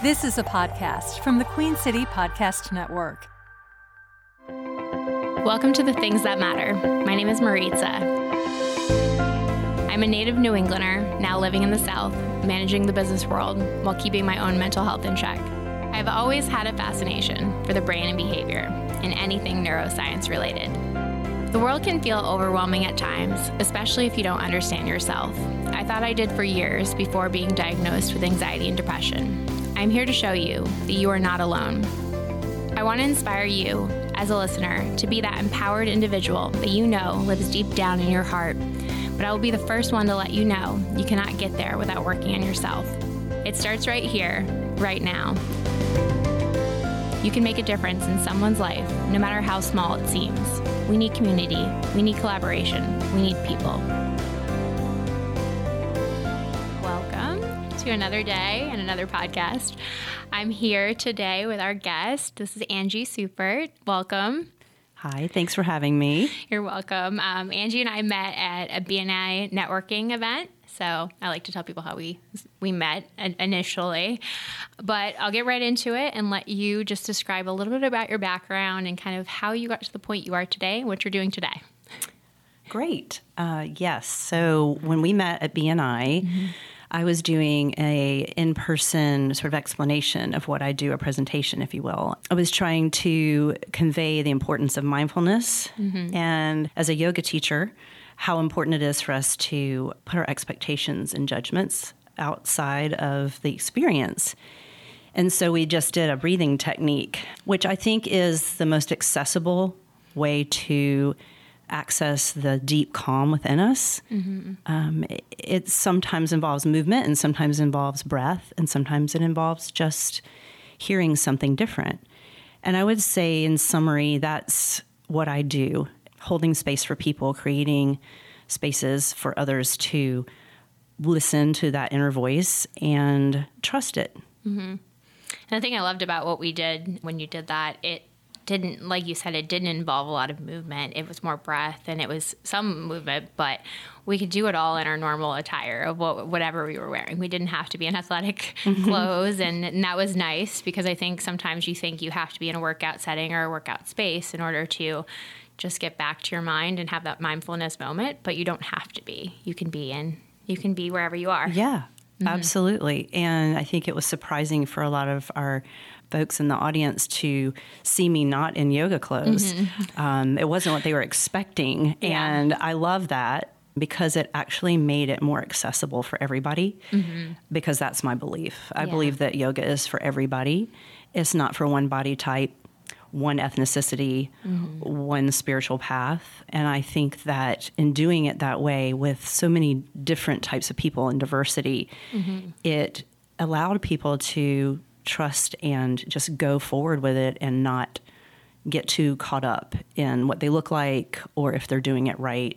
This is a podcast from the Queen City Podcast Network. Welcome to the Things That Matter. My name is Maritza. I'm a native New Englander, now living in the South, managing the business world while keeping my own mental health in check. I've always had a fascination for the brain and behavior and anything neuroscience related. The world can feel overwhelming at times, especially if you don't understand yourself. I thought I did for years before being diagnosed with anxiety and depression. I'm here to show you that you are not alone. I want to inspire you, as a listener, to be that empowered individual that you know lives deep down in your heart. But I will be the first one to let you know you cannot get there without working on yourself. It starts right here, right now. You can make a difference in someone's life, no matter how small it seems. We need community, we need collaboration, we need people. To another day and another podcast. I'm here today with our guest. This is Anje Seufert. Welcome. Hi, thanks for having me. You're welcome. Um, Angie and I met at a BNI networking event. So I like to tell people how we we met initially, but I'll get right into it and let you just describe a little bit about your background and kind of how you got to the point you are today and what you're doing today. Great. Uh, yes. So when we met at BNI. Mm-hmm. I was doing a in-person sort of explanation of what I do, a presentation, if you will. I was trying to convey the importance of mindfulness, mm-hmm. and as a yoga teacher, how important it is for us to put our expectations and judgments outside of the experience. And so we just did a breathing technique, which I think is the most accessible way to access the deep calm within us. Mm-hmm. Um, it, it, sometimes involves movement, and sometimes involves breath, and sometimes it involves just hearing something different. And I would say, in summary, that's what I do holding space for people, creating spaces for others to listen to that inner voice and trust it. Mm-hmm. And the thing I loved about what we did when you did that, it didn't, like you said, it didn't involve a lot of movement. It was more breath and it was some movement, but we could do it all in our normal attire of what, whatever we were wearing. We didn't have to be in athletic mm-hmm. clothes, and, and that was nice because I think sometimes you think you have to be in a workout setting or a workout space in order to just get back to your mind and have that mindfulness moment, but you don't have to be. You can be in, you can be wherever you are. Yeah. Mm-hmm. Absolutely. And I think it was surprising for a lot of our folks in the audience to see me not in yoga clothes. Mm-hmm. Um, it wasn't what they were expecting. Yeah. And I love that because it actually made it more accessible for everybody mm-hmm. because that's my belief. I yeah. believe that yoga is for everybody. It's not for one body type, one ethnicity, mm-hmm. one spiritual path. And I think that in doing it that way with so many different types of people and diversity, mm-hmm. it allowed people to trust and just go forward with it and not get too caught up in what they look like or if they're doing it right,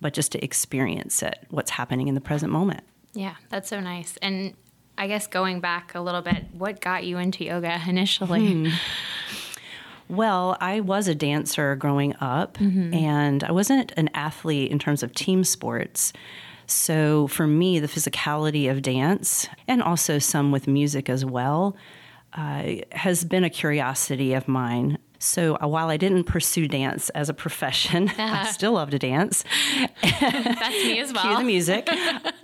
but just to experience it, what's happening in the present moment. Yeah, that's so nice. And I guess going back a little bit, what got you into yoga initially? Hmm. Well, I was a dancer growing up, mm-hmm. and I wasn't an athlete in terms of team sports. So for me, the physicality of dance, and also some with music as well, uh, has been a curiosity of mine. So uh, while I didn't pursue dance as a profession. I still love to dance. That's me as well. Cue the music.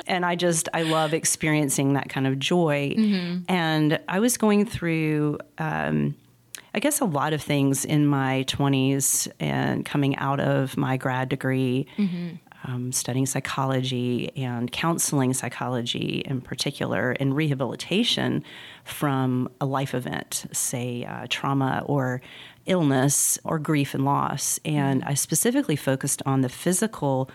and I just, I love experiencing that kind of joy. Mm-hmm. And I was going through, um, I guess, a lot of things in my 20s and coming out of my grad degree. Mm-hmm um, studying psychology and counseling psychology in particular and rehabilitation from a life event, say uh, trauma or illness or grief and loss. And I specifically focused on the physical.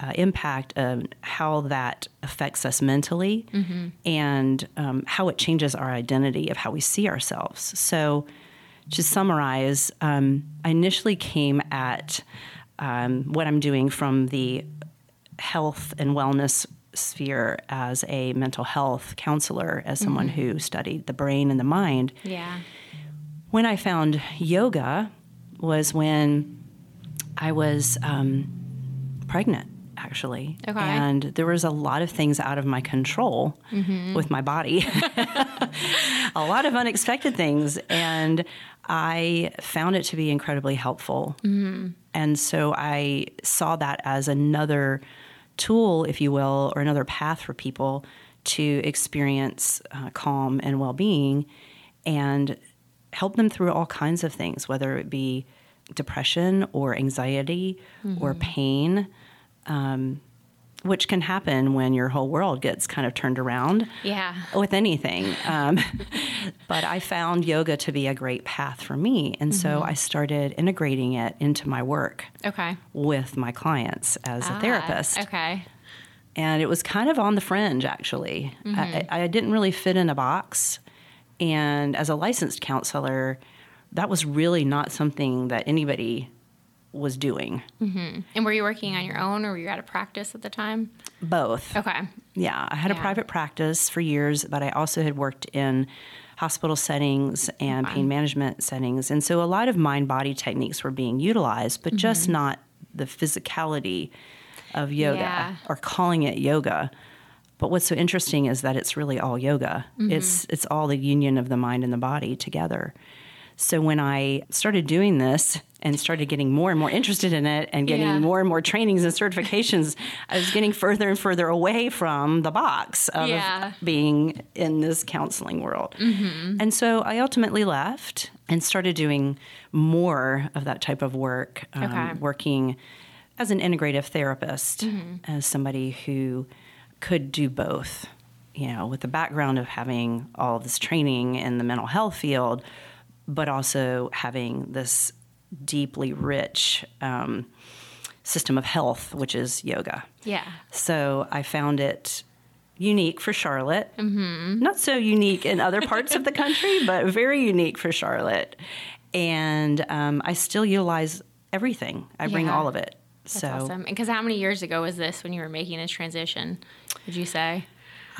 Uh, impact of how that affects us mentally mm-hmm. and um, how it changes our identity of how we see ourselves. So, to summarize, um, I initially came at um, what I'm doing from the health and wellness sphere as a mental health counselor, as someone mm-hmm. who studied the brain and the mind. Yeah. When I found yoga was when I was um, pregnant. actually. Okay. And there was a lot of things out of my control with my body, a lot of unexpected things. And I found it to be incredibly helpful. And so I saw that as another tool, if you will, or another path for people to experience uh, calm and well being and help them through all kinds of things, whether it be depression or anxiety or pain, um, which can happen when your whole world gets kind of turned around Yeah. with anything. Um, but I found yoga to be a great path for me. And so I started integrating it into my work Okay. with my clients as a Ah, therapist. Okay. And it was kind of on the fringe, actually. I, I didn't really fit in a box. And as a licensed counselor, that was really not something that anybody was doing. And were you working on your own or were you at a practice at the time? Both. Okay. Yeah, I had a private practice for years, but I also had worked in hospital settings and pain management settings. And so a lot of mind body techniques were being utilized, but just Mm-hmm. not the physicality of yoga Yeah. or calling it yoga. But what's so interesting is that it's really all yoga. Mm-hmm. It's it's all the union of the mind and the body together. So when I started doing this and started getting more and more interested in it and getting Yeah. more and more trainings and certifications, I was getting further and further away from the box of Yeah. being in this counseling world. And so I ultimately left and started doing more of that type of work, um, Okay. working as an integrative therapist, Mm-hmm. as somebody who could do both. You know, with the background of having all this training in the mental health field, but also having this deeply rich um, system of health, which is yoga. Yeah. So I found it unique for Charlotte. Mm-hmm. Not so unique in other parts of the country, but very unique for Charlotte. And um, I still utilize everything. I bring Yeah. all of it. That's so awesome. And because how many years ago was this when you were making this transition? Would you say?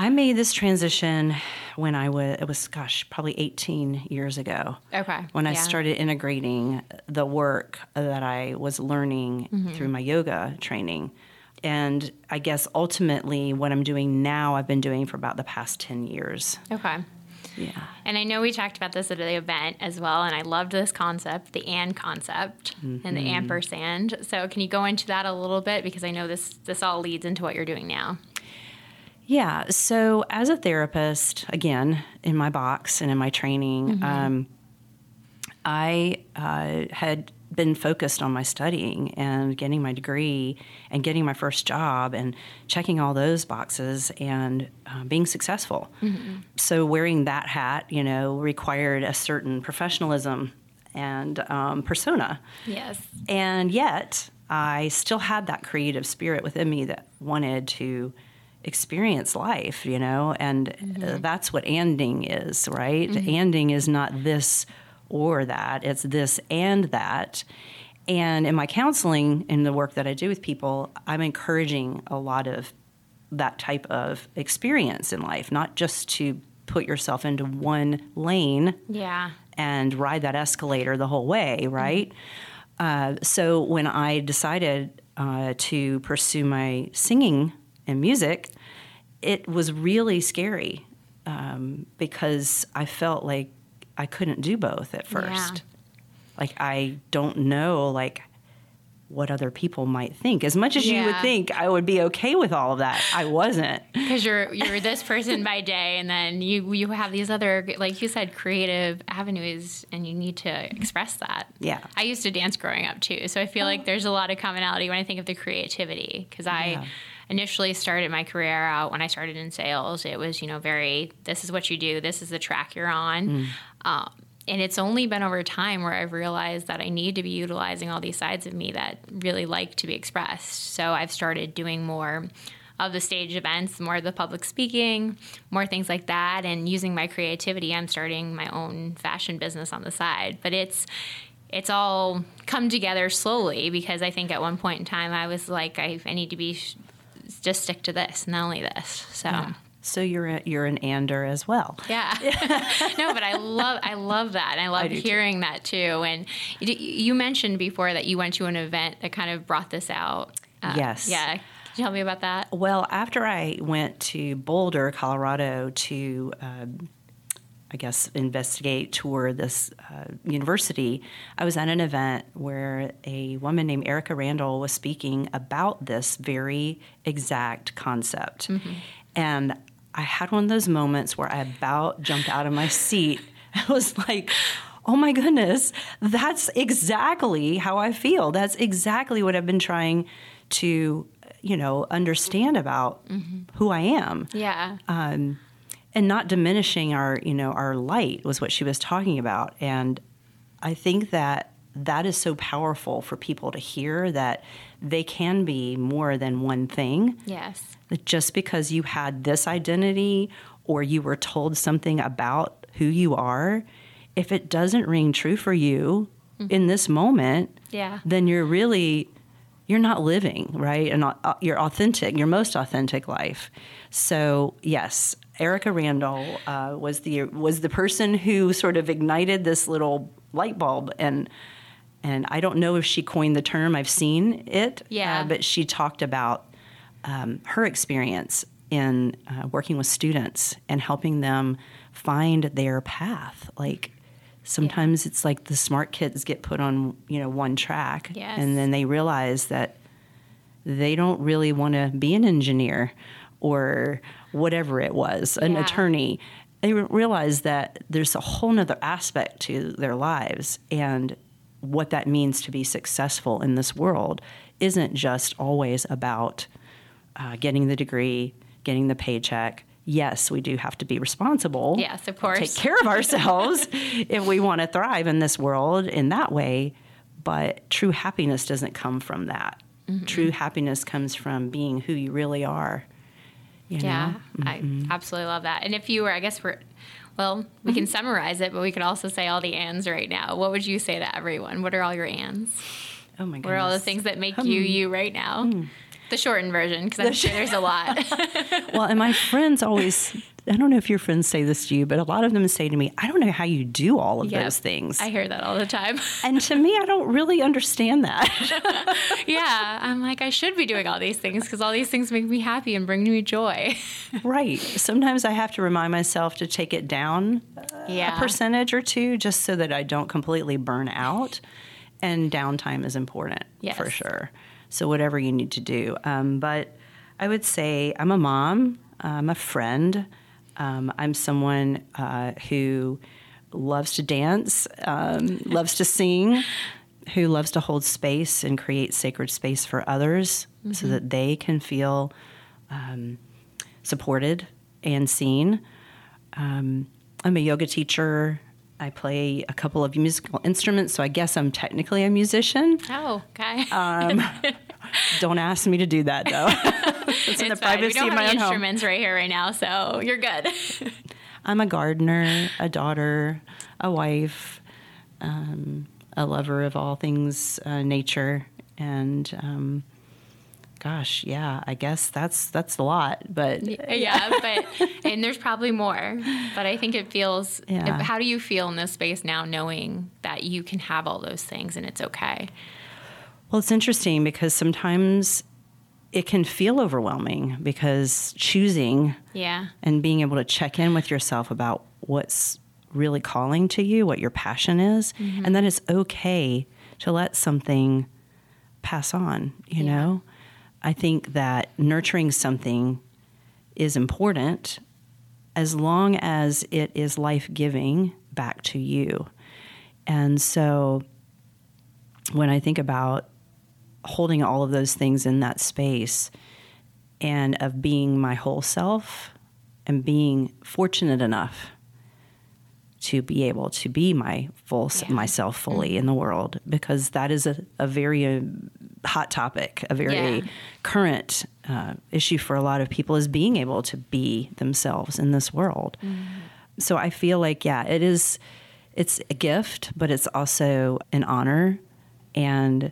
I made this transition when I was, it was, gosh, probably 18 years ago. Okay. When I Yeah. started integrating the work that I was learning Mm-hmm. through my yoga training. And I guess ultimately, what I'm doing now, I've been doing for about the past 10 years. Okay. Yeah. And I know we talked about this at the event as well, and I loved this concept, the and concept and Mm-hmm. the ampersand. So can you go into that a little bit because I know this this all leads into what you're doing now. Yeah. So, as a therapist, again, in my box and in my training, um, I uh, had been focused on my studying and getting my degree and getting my first job and checking all those boxes and uh, being successful. So, wearing that hat, you know, required a certain professionalism and um, persona. Yes. And yet, I still had that creative spirit within me that wanted to experience life, you know, and uh, that's what anding is, right? Anding is not this or that, it's this and that. And in my counseling, in the work that I do with people, I'm encouraging a lot of that type of experience in life, not just to put yourself into one lane Yeah. and ride that escalator the whole way, right? Uh, so when I decided uh, to pursue my singing and music, it was really scary um, because I felt like I couldn't do both at first. Yeah. Like I don't know, like what other people might think. As much as you would think I would be okay with all of that, I wasn't. Because you're you're this person by day, and then you you have these other like you said creative avenues, and you need to express that. Yeah. I used to dance growing up too, so I feel like there's a lot of commonality when I think of the creativity. Because I Yeah. Initially started my career out when I started in sales, it was you know very this is what you do, this is the track you're on. Um, and it's only been over time where I've realized that I need to be utilizing all these sides of me that really like to be expressed. So I've started doing more of the stage events, more of the public speaking, more things like that. And using my creativity, I'm starting my own fashion business on the side. But it's it's all come together slowly because I think at one point in time I was like, I, I need to be just stick to this, not only this. So. So you're a, you're an ander as well. Yeah. no, but I love I love that. And I love too. hearing that too. And you, you mentioned before that you went to an event that kind of brought this out. Uh, Yes. Yeah. Could you tell me about that. Well, after I went to Boulder, Colorado to, um, I guess, investigate, tour this uh, university, I was at an event where a woman named Erica Randall was speaking about this very exact concept. And I had one of those moments where I about jumped out of my seat. I was like, oh my goodness, that's exactly how I feel. That's exactly what I've been trying to, you know, understand about who I am. Yeah. Um, and not diminishing our, you know, our light was what she was talking about. And I think that that is so powerful for people to hear that they can be more than one thing yes. just because you had this identity or you were told something about who you are, if it doesn't ring true for you in this moment, Yeah. then you're really you're not living right and uh, you're authentic, your most authentic life. So yes, Erica Randall uh, was the was the person who sort of ignited this little light bulb and. And I don't know if she coined the term. I've seen it, Yeah. uh, but she talked about um, her experience in uh, working with students and helping them find their path. Like sometimes it's like the smart kids get put on, you know, one track, Yes. and then they realize that they don't really want to be an engineer or whatever it was, an Yeah. attorney. They re- realize that there's a whole nother aspect to their lives and what that means to be successful in this world isn't just always about uh, getting the degree, getting the paycheck. Yes, we do have to be responsible. Yes, of course. Take care of ourselves if we want to thrive in this world in that way. But true happiness doesn't come from that. Mm-hmm. True happiness comes from being who you really are. You Yeah, know? I absolutely love that. And if you were, I guess we're, well, we can mm-hmm. summarize it, but we could also say all the ands right now. What would you say to everyone? What are all your ands? Oh my god, What are all the things that make hmm. you you right now? Hmm. The shortened version, because I'm sure there's a lot. well, and my friends always, I don't know if your friends say this to you, but a lot of them say to me, I don't know how you do all of Yep. those things. I hear that all the time. and to me, I don't really understand that. yeah, I'm like, I should be doing all these things because all these things make me happy and bring me joy. right. Sometimes I have to remind myself to take it down yeah. a percentage or two just so that I don't completely burn out. And downtime is important for sure. So, whatever you need to do. Um, but I would say I'm a mom, I'm a friend, um, I'm someone uh, who loves to dance, um, loves to sing, who loves to hold space and create sacred space for others so that they can feel um, supported and seen. Um, I'm a yoga teacher. I play a couple of musical instruments, so I guess I'm technically a musician. Oh, okay. Don't ask me to do that though. it's in the fine. We privacy of my own home. instruments right here right now, so you're good. I'm a gardener, a daughter, a wife, um, a lover of all things uh, nature, and um, gosh, yeah, I guess that's that's a lot. But yeah, but and there's probably more, but I think it feels. Yeah. How do you feel in this space now, knowing that you can have all those things and it's okay? Well, it's interesting because sometimes it can feel overwhelming because choosing Yeah, and being able to check in with yourself about what's really calling to you, what your passion is, mm-hmm. and then it's okay to let something pass on, you Yeah. know? I think that nurturing something is important as long as it is life giving back to you. And so when I think about holding all of those things in that space and of being my whole self and being fortunate enough to be able to be my full Yeah. myself fully in the world because that is a, a very uh, hot topic a very Yeah. current uh, issue for a lot of people is being able to be themselves in this world so i feel like yeah it is it's a gift but it's also an honor and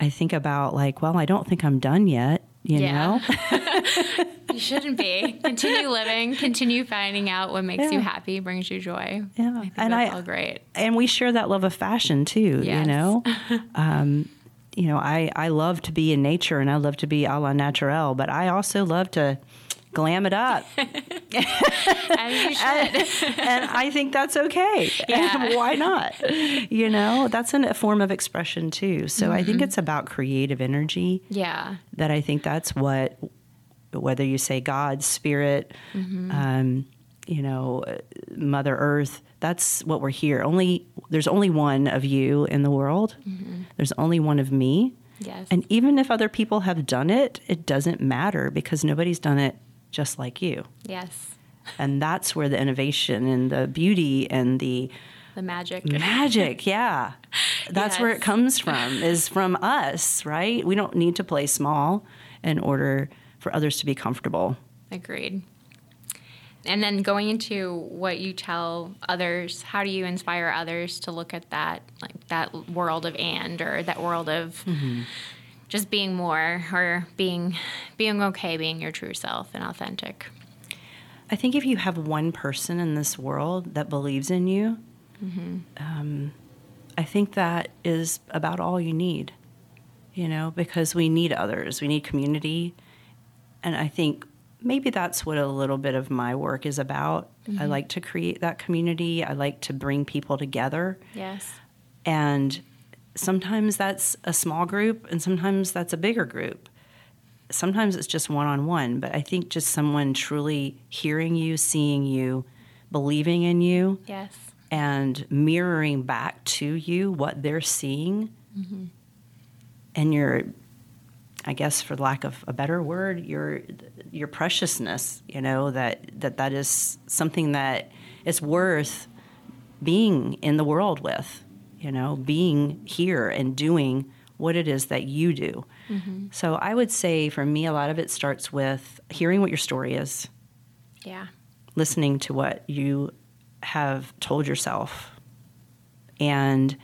i think about like well i don't think i'm done yet you Yeah. know you shouldn't be. Continue living. Continue finding out what makes you happy, brings you joy. Yeah. I think And that's I- all great. and we share that love of fashion too you know um, you know, I, I love to be in nature and I love to be a la naturel, but I also love to glam it up. You and I think that's okay. Yeah. Why not? You know, that's an, a form of expression too. So I Mm-hmm. think it's about creative energy yeah. that I think that's what, whether you say God, Spirit, um, you know, Mother Earth, that's what we're here. Only there's only one of you in the world. There's only one of me. Yes. And even if other people have done it, it doesn't matter because nobody's done it just like you. yes. And that's where the innovation and the beauty and the The magic. magic, yeah. That's where it comes from, is from us, right? We don't need to play small in order for others to be comfortable. Agreed. And then going into what you tell others, how do you inspire others to look at that, like that world of and or that world of mm-hmm. Just being more or being being okay, being your true self and authentic? I think if you have one person in this world that believes in you, um, I think that is about all you need, you know, because we need others, we need community. And I think maybe that's what a little bit of my work is about. I like to create that community, I like to bring people together. Yes. And sometimes that's a small group, and sometimes that's a bigger group. Sometimes it's just one on one, but I think just someone truly hearing you, seeing you, believing in you, Yes. and mirroring back to you what they're seeing. Mm-hmm. And your, I guess, for lack of a better word, your your preciousness. You know that that that is something that is worth being in the world with. You know, being here and doing what it is that you do. Mm-hmm. So I would say for me, a lot of it starts with hearing what your story is Yeah. listening to what you have told yourself and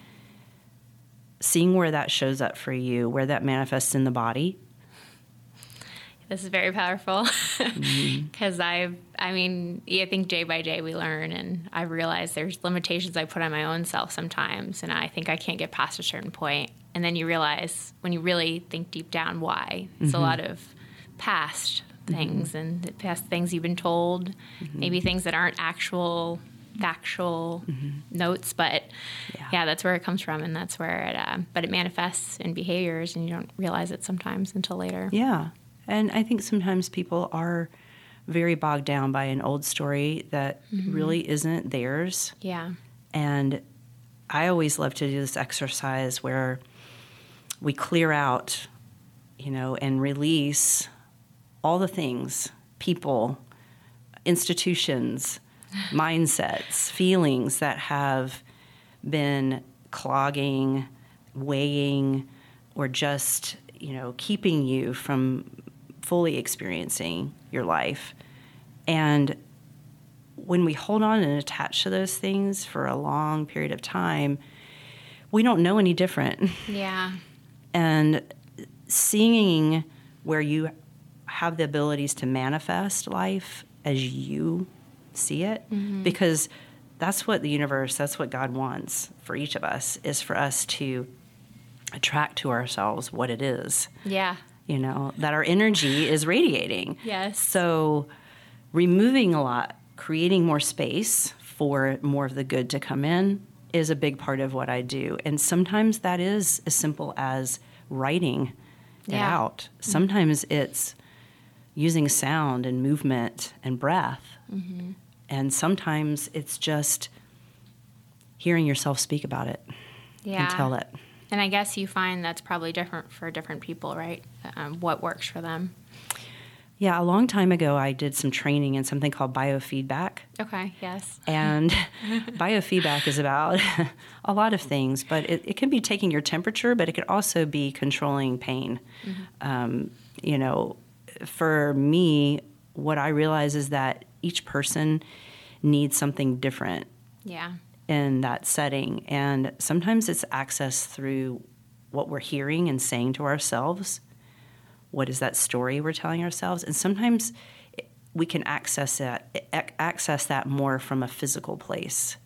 seeing where that shows up for you, where that manifests in the body. This is very powerful mm-hmm. because I've, I mean, I think day by day we learn, and I realize there's limitations I put on my own self sometimes, and I think I can't get past a certain point. And then you realize when you really think deep down why it's a mm-hmm. lot of past mm-hmm. things and the past things you've been told, mm-hmm. maybe things that aren't actual factual notes, but Yeah. yeah. that's where it comes from, and that's where it, uh, but it manifests in behaviors, and you don't realize it sometimes until later. Yeah. And I think sometimes people are very bogged down by an old story that mm-hmm. really isn't theirs. Yeah. And I always love to do this exercise where we clear out, you know, and release all the things, people, institutions, mindsets, feelings that have been clogging, weighing, or just, you know, keeping you from fully experiencing your life. And when we hold on and attach to those things for a long period of time, we don't know any different. Yeah. And seeing where you have the abilities to manifest life as you see it, mm-hmm. because that's what the universe, that's what God wants for each of us, is for us to attract to ourselves what it is Yeah. You know, that our energy is radiating. Yes. So removing a lot, creating more space for more of the good to come in is a big part of what I do. And sometimes that is as simple as writing it out. Mm-hmm. Sometimes it's using sound and movement and breath. Mm-hmm. And sometimes it's just hearing yourself speak about it Yeah. and tell it. And I guess you find that's probably different for different people, right? Um, what works for them. Yeah, a long time ago, I did some training in something called biofeedback. Okay. Yes. And biofeedback is about a lot of things, but it, it can be taking your temperature, but it could also be controlling pain. Um, you know, for me, what I realize is that each person needs something different Yeah. In that setting. And sometimes it's access through what we're hearing and saying to ourselves. What is that story we're telling ourselves? And sometimes we can access that access that more from a physical place,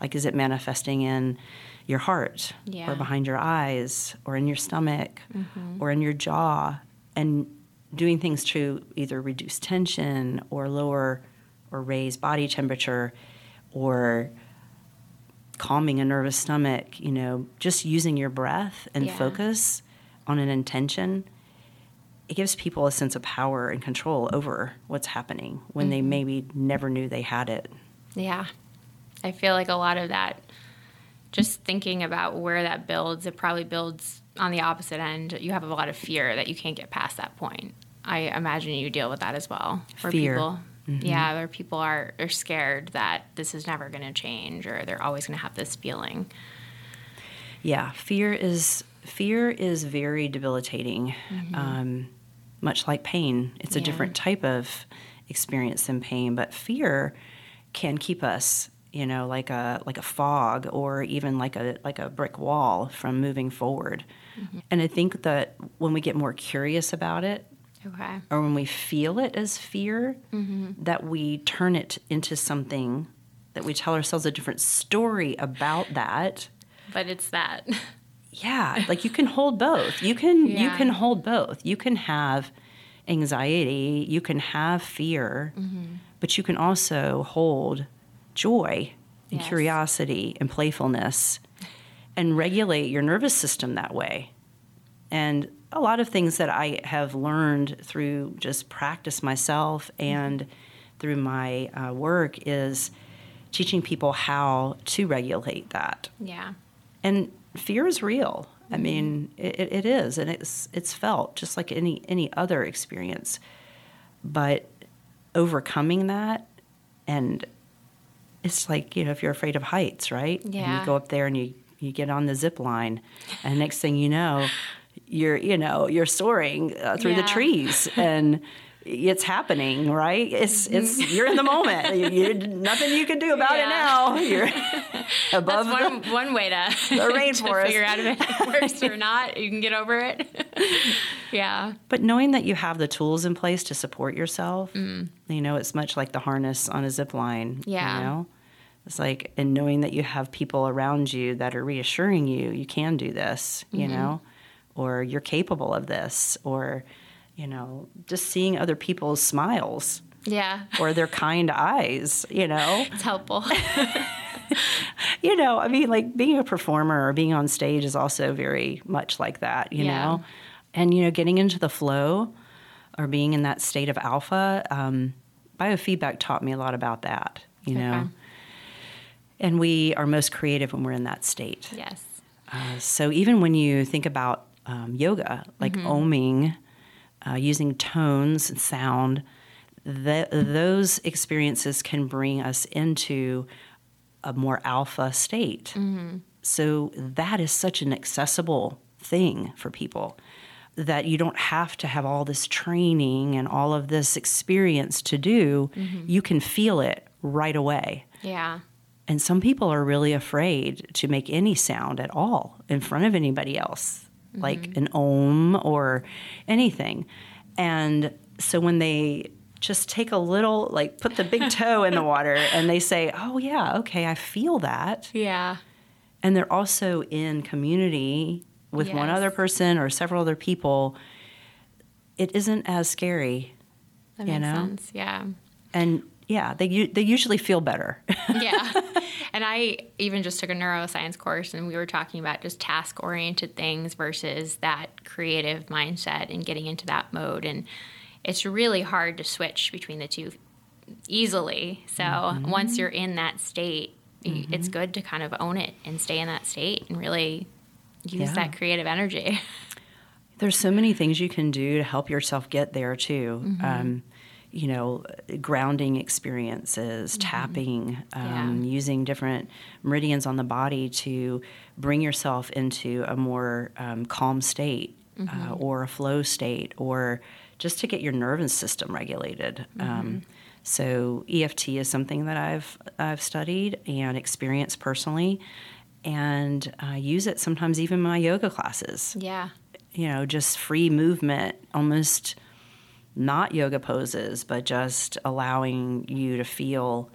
Like, is it manifesting in your heart Yeah. or behind your eyes or in your stomach mm-hmm. or in your jaw? And doing things to either reduce tension or lower or raise body temperature or calming a nervous stomach, you know, just using your breath and Yeah. focus on an intention, it gives people a sense of power and control over what's happening when they mm-hmm. maybe never knew they had it. Yeah. I feel like a lot of that, just thinking about where that builds, it probably builds on the opposite end. You have a lot of fear that you can't get past that point. I imagine you deal with that as well. Fear. People, Mm-hmm. Yeah, where people are, are scared that this is never going to change or they're always going to have this feeling. Yeah, fear is fear is very debilitating. Mm-hmm. Um, much like pain, it's a different type of experience than pain, but fear can keep us, you know, like a like a fog or even like a like a brick wall from moving forward. Mm-hmm. And I think that when we get more curious about it, Okay. or when we feel it as fear, that we turn it into something that we tell ourselves a different story about that But it's that. yeah like you can hold both you can you can hold both you can have anxiety you can have fear Mm-hmm. but you can also hold joy and Yes. curiosity and playfulness and regulate your nervous system that way and a lot of things that i have learned through just practice myself and through my uh, work is teaching people how to regulate that yeah. and fear is real. I mean, it, it is, and it's it's felt just like any any other experience. But overcoming that, and it's like you know, if you're afraid of heights, right? And Yeah. you go up there and you you get on the zip line, and next thing you know, you're you know you're soaring uh, through the trees and. It's happening, right? It's mm-hmm. it's you're in the moment. You, nothing you can do about it now. You're above That's the, one, one way to, the rainforest. to figure out if it works or not. You can get over it. yeah. But knowing that you have the tools in place to support yourself, mm. you know, it's much like the harness on a zip line. Yeah. You know? It's like, and knowing that you have people around you that are reassuring you, you can do this, you mm-hmm. know, or you're capable of this, or, you know, just seeing other people's smiles Yeah. or their kind eyes, you know. It's helpful. you know, I mean, like being a performer or being on stage is also very much like that, you Yeah. know? And, you know, getting into the flow or being in that state of alpha, um, biofeedback taught me a lot about that, you know? And we are most creative when we're in that state. yes. Uh, so even when you think about um, yoga, like oming, uh, using tones and sound, th- those experiences can bring us into a more alpha state. So that is such an accessible thing for people that you don't have to have all this training and all of this experience to do. You can feel it right away. Yeah. And some people are really afraid to make any sound at all in front of anybody else, like mm-hmm. an ohm or anything. And so when they just take a little, like put the big toe in the water and they say, oh, yeah, okay, I feel that. Yeah. And they're also in community with one other person or several other people, it isn't as scary. That You makes know? sense. Yeah. And yeah, they, u- they usually feel better. yeah. And I even just took a neuroscience course and we were talking about just task oriented things versus that creative mindset and getting into that mode. And it's really hard to switch between the two easily. So once you're in that state, y it's good to kind of own it and stay in that state and really use Yeah. that creative energy. There's so many things you can do to help yourself get there too. Mm-hmm. Um, you know, grounding experiences, tapping, um, Mm-hmm. Yeah. using different meridians on the body to bring yourself into a more um, calm state Mm-hmm. uh, or a flow state, or just to get your nervous system regulated. Mm-hmm. Um, so EFT is something that I've I've studied and experienced personally, and uh, use it sometimes even in my yoga classes yeah. you know, just free movement, almost not yoga poses, but just allowing you to feel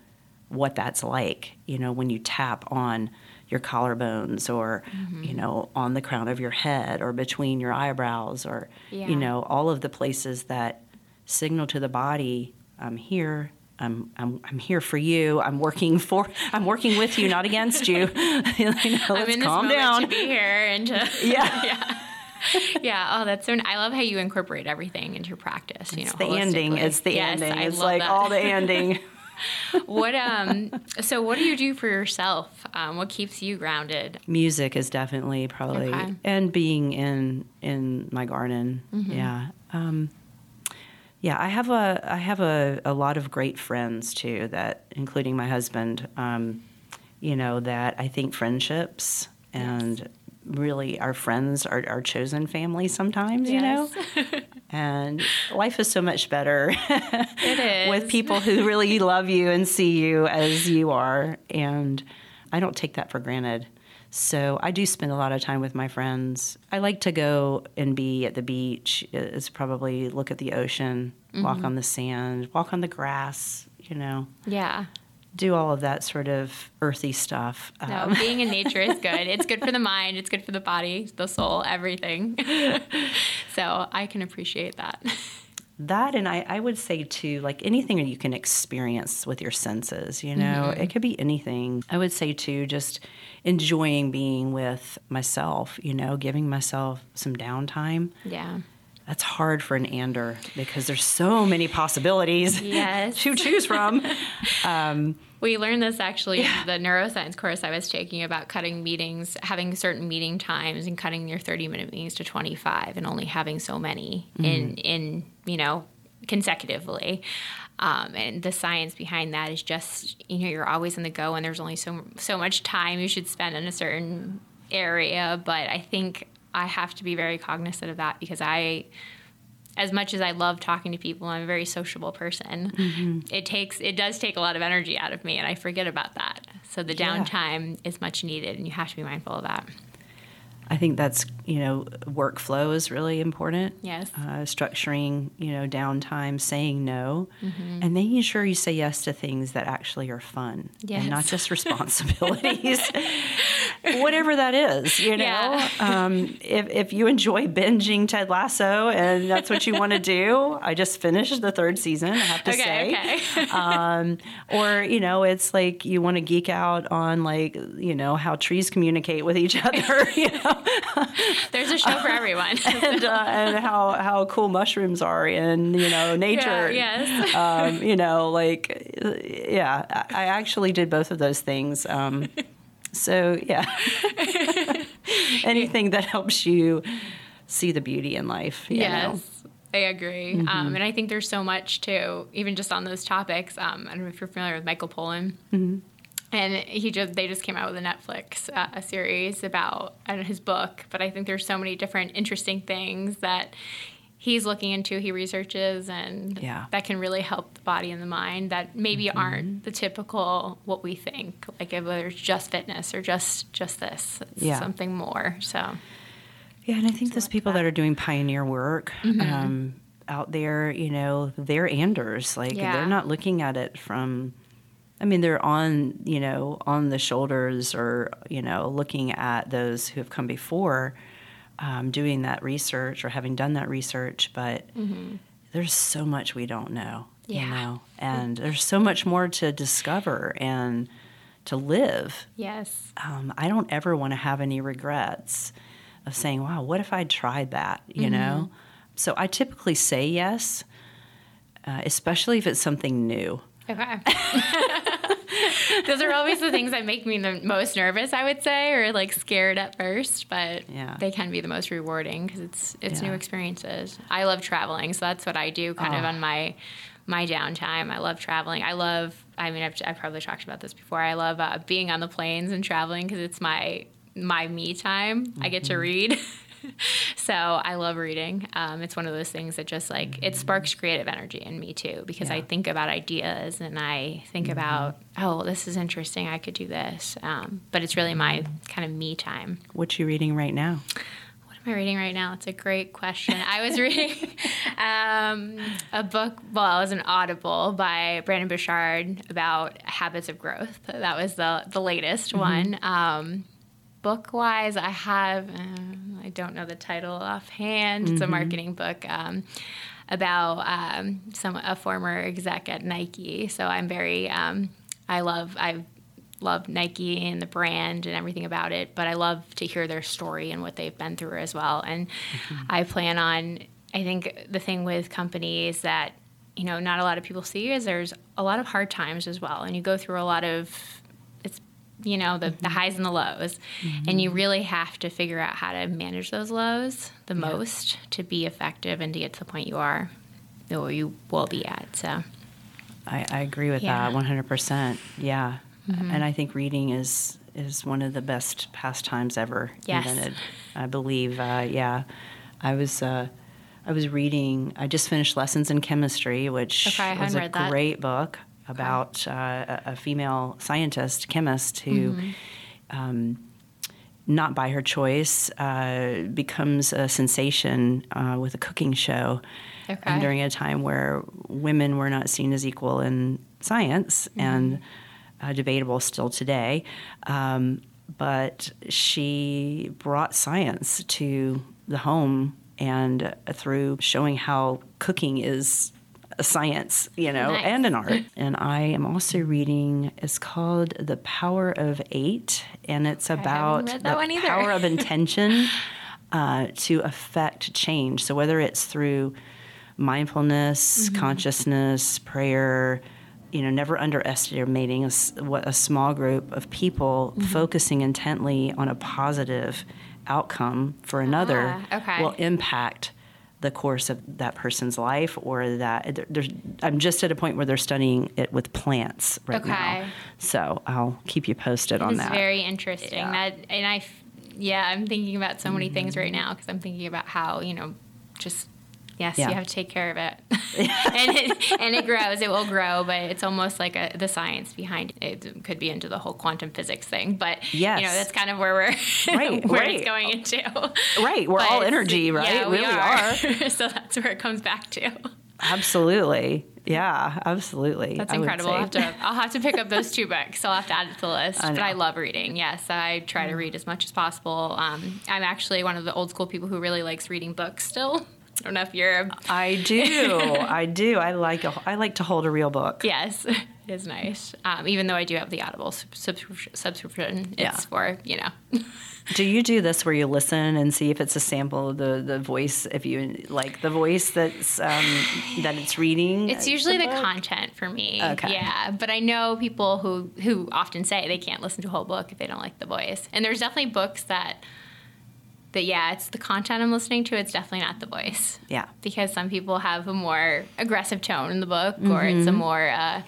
what that's like, you know, when you tap on your collarbones or, Mm-hmm. you know, on the crown of your head or between your eyebrows or, Yeah. you know, all of the places that signal to the body, I'm here. I'm, I'm, I'm here for you. I'm working for. I'm working with you, not against you. you know, let's I'm in this calm down. to be here and to Yeah. yeah. Yeah. Oh, that's so. I love how you incorporate everything into your practice. You It's know, the anding. It's the Yes, anding. I It's like that. all the anding. what um. So, what do you do for yourself? Um, what keeps you grounded? Music is definitely probably, Okay. and being in in my garden. Mm-hmm. Yeah. Um, yeah, I have a I have a, a lot of great friends too that including my husband, um, you know, that I think friendships and really our friends are our chosen family sometimes, you know. and life is so much better It is with people who really love you and see you as you are. And I don't take that for granted. So I do spend a lot of time with my friends. I like to go and be at the beach. Is probably look at the ocean, walk mm-hmm. on the sand, walk on the grass. You know, Yeah. Do all of that sort of earthy stuff. No, Um, being in nature is good. It's good for the mind. It's good for the body, the soul, everything. so I can appreciate that. That and I, I would say too, like anything you can experience with your senses, you know, it could be anything. I would say too, just enjoying being with myself, you know, giving myself some downtime. Yeah. That's hard for an ander because there's so many possibilities Yes. to choose from. We learned this actually in the neuroscience course I was taking about cutting meetings, having certain meeting times and cutting your 30 minute meetings to 25 and only having so many in, in, you know, consecutively. Um, and the science behind that is just, you know, you're always on the go and there's only so, so much time you should spend in a certain area. But I think I have to be very cognizant of that because I, as much as I love talking to people, I'm a very sociable person. Mm-hmm. It takes it does take a lot of energy out of me, and I forget about that. So the Yeah. downtime is much needed, and you have to be mindful of that. I think that's, you know, workflow is really important. Yes. Uh, structuring, you know, downtime, saying no, Mm-hmm. and making sure you say yes to things that actually are fun and not just responsibilities. Whatever that is, you know. Yeah. Um, if, if you enjoy binging Ted Lasso and that's what you want to do, I just finished the third season, I have to Okay, say okay. um, or you know it's like you want to geek out on like you know how trees communicate with each other you know There's a show for everyone. and, uh, and how how cool mushrooms are in you know nature Yeah, yes. um, you know like yeah I I actually did both of those things um, so yeah anything that helps you see the beauty in life you know? yes. I agree. Mm-hmm. Um, and I think there's so much too, even just on those topics. Um, I don't know if you're familiar with Michael Pollan. Mm-hmm. And he just they just came out with a Netflix uh, a series about his book, but I think there's so many different interesting things that he's looking into, he researches, and Yeah. Mm-hmm. that can really help the body and the mind that maybe aren't the typical what we think, like if whether it's just fitness or just just this, it's Yeah. something more. So Yeah, and I think those people that. are doing pioneer work um, out there, you know, they're Anders. Like Yeah. they're not looking at it from. I mean, they're on, you know, on the shoulders, or you know, looking at those who have come before, um, doing that research or having done that research. But there's so much we don't know, you know, and there's so much more to discover and to live yes, um, I don't ever want to have any regrets of saying, wow, what if I'd tried that, you know? So I typically say yes, uh, especially if it's something new. Okay. Those are always the things that make me the most nervous, I would say, or like scared at first, but Yeah. they can be the most rewarding because it's it's new experiences. I love traveling, so that's what I do kind of Oh. on my my downtime. I love traveling. I love. I mean, I've, I've probably talked about this before. I love uh, being on the planes and traveling because it's my my me time. I get to read. so I love reading. Um, it's one of those things that just like it sparks creative energy in me too because I think about ideas and I think about oh this is interesting I could do this. Um, but it's really my kind of me time. What you reading right now? What am I reading right now? It's a great question. I was reading um, a book, well, it was an audible by Brendon Burchard about habits of growth. That was the, the latest mm-hmm. one. Um, book wise, I have, um, I don't know the title offhand. Mm-hmm. It's a mm-hmm. marketing book. Um, about um, some a former exec at Nike, so I'm very um, I love I love Nike and the brand and everything about it, but I love to hear their story and what they've been through as well. And mm-hmm. I plan on, I think the thing with companies that, you know, not a lot of people see is there's a lot of hard times as well. And you go through a lot of, you know, the, mm-hmm. the highs and the lows. Mm-hmm. And you really have to figure out how to manage those lows the yeah. most to be effective and to get to the point you are, or you will be at. So. I, I agree with yeah. that 100%. Yeah. Mm-hmm. And I think reading is is one of the best pastimes ever yes. invented. I believe. Uh, yeah, I was. Uh, I was reading. I just finished Lessons in Chemistry, which okay, was a great that. book about uh, a, female scientist, chemist, who, mm-hmm. um, not by her choice, uh, becomes a sensation uh, with a cooking show. Okay. during a time where women were not seen as equal in science, mm-hmm. and uh, debatable still today. Um, but she brought science to the home and uh, through showing how cooking is a science, you know, nice. and an art. And I am also reading, it's called The Power of Eight, and it's about the power of intention uh, to affect change. So whether it's through mindfulness, mm-hmm. consciousness, prayer, you know, never underestimating a, what a small group of people mm-hmm. focusing intently on a positive outcome for another ah, okay. will impact the course of that person's life or that I'm just at a point where they're studying it with plants right okay. now. So I'll keep you posted on that. very interesting. Yeah. That and I yeah, I'm thinking about so many mm-hmm. things right now because I'm thinking about how, you know, just Yes, yeah. you have to take care of it, and it and it grows. It will grow, but it's almost like a, the science behind it. it. Could be into the whole quantum physics thing, but yes. you know that's kind of where we're right, where right. it's going into. Right, we're but all energy, right? Yeah, we really are. are. so that's where it comes back to. Absolutely. Yeah, absolutely. That's incredible. I'll have, to, I'll have to pick up those two books. I'll have to add it to the list. I but I love reading. Yes, I try to mm. read as much as possible. Um, I'm actually one of the old school people who really likes reading books still. I don't know if you're. I do. I do. I like. A, I like to hold a real book. Yes, it is nice. Um, even though I do have the Audible subscription, it's yeah. for you know. do you do this where you listen and see if it's a sample of the, the voice? If you like the voice that's um, that it's reading. It's usually the, the content for me. Okay. Yeah, but I know people who who often say they can't listen to a whole book if they don't like the voice, and there's definitely books that but yeah, it's the content I'm listening to. It's definitely not the voice. Yeah. Because some people have a more aggressive tone in the book, mm-hmm. or it's a mm-hmm. more. Uh,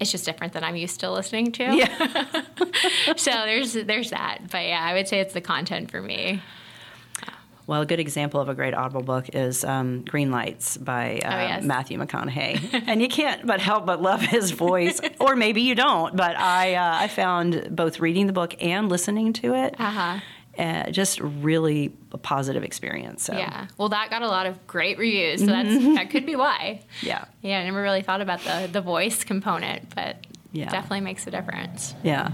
it's just different than I'm used to listening to. Yeah. so there's there's that, but yeah, I would say it's the content for me. Well, a good example of a great Audible book is um, Green Lights by uh, oh, yes. Matthew McConaughey, and you can't but help but love his voice, or maybe you don't. But I uh, I found both reading the book and listening to it. Uh-huh uh, just really a positive experience. So. Yeah. Well, that got a lot of great reviews, so that's mm-hmm. that could be why. Yeah. Yeah, I never really thought about the the voice component, but yeah. definitely makes a difference. Yeah.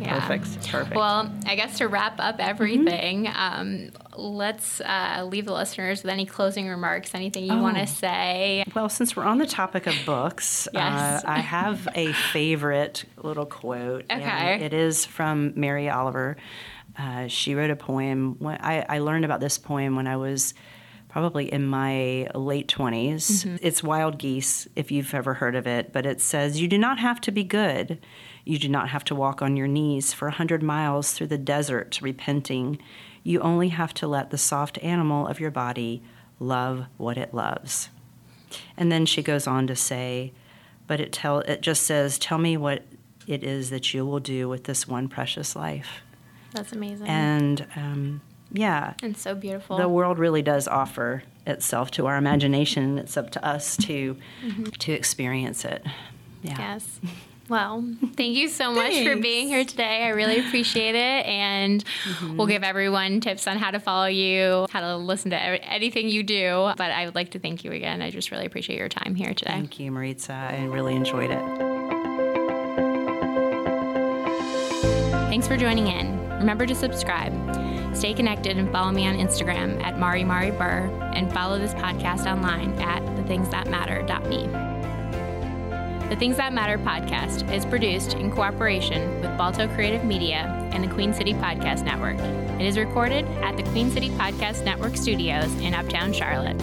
Yeah. Perfect. Perfect. Well, I guess to wrap up everything, mm-hmm. um, let's uh, leave the listeners with any closing remarks, anything you oh. want to say. Well, since we're on the topic of books, yes. uh, I have a favorite little quote. Okay. it is from Mary Oliver. Uh, she wrote a poem. I, I, learned about this poem when I was probably in my late 20s. Mm-hmm. It's Wild Geese, if you've ever heard of it, but it says, You do not have to be good. You do not have to walk on your knees for a hundred miles through the desert repenting. You only have to let the soft animal of your body love what it loves. And then she goes on to say, but it tell it just says, Tell me what it is that you will do with this one precious life. That's amazing. And um, yeah. And so beautiful. The world really does offer itself to our imagination. It's up to us to mm-hmm. to experience it. Yeah. Yes. Well, thank you so much for being here today. I really appreciate it. And mm-hmm. we'll give everyone tips on how to follow you, how to listen to anything you do. But I would like to thank you again. I just really appreciate your time here today. Thank you, Maritza. I really enjoyed it. Thanks for joining in. Remember to subscribe. Stay connected and follow me on Instagram at Mari Mari Burr and follow this podcast online at thethingsthatmatter.me. The Things That Matter podcast is produced in cooperation with Balto Creative Media and the Queen City Podcast Network. It is recorded at the Queen City Podcast Network studios in Uptown Charlotte.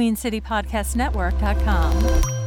QueenCityPodcastNetwork.com.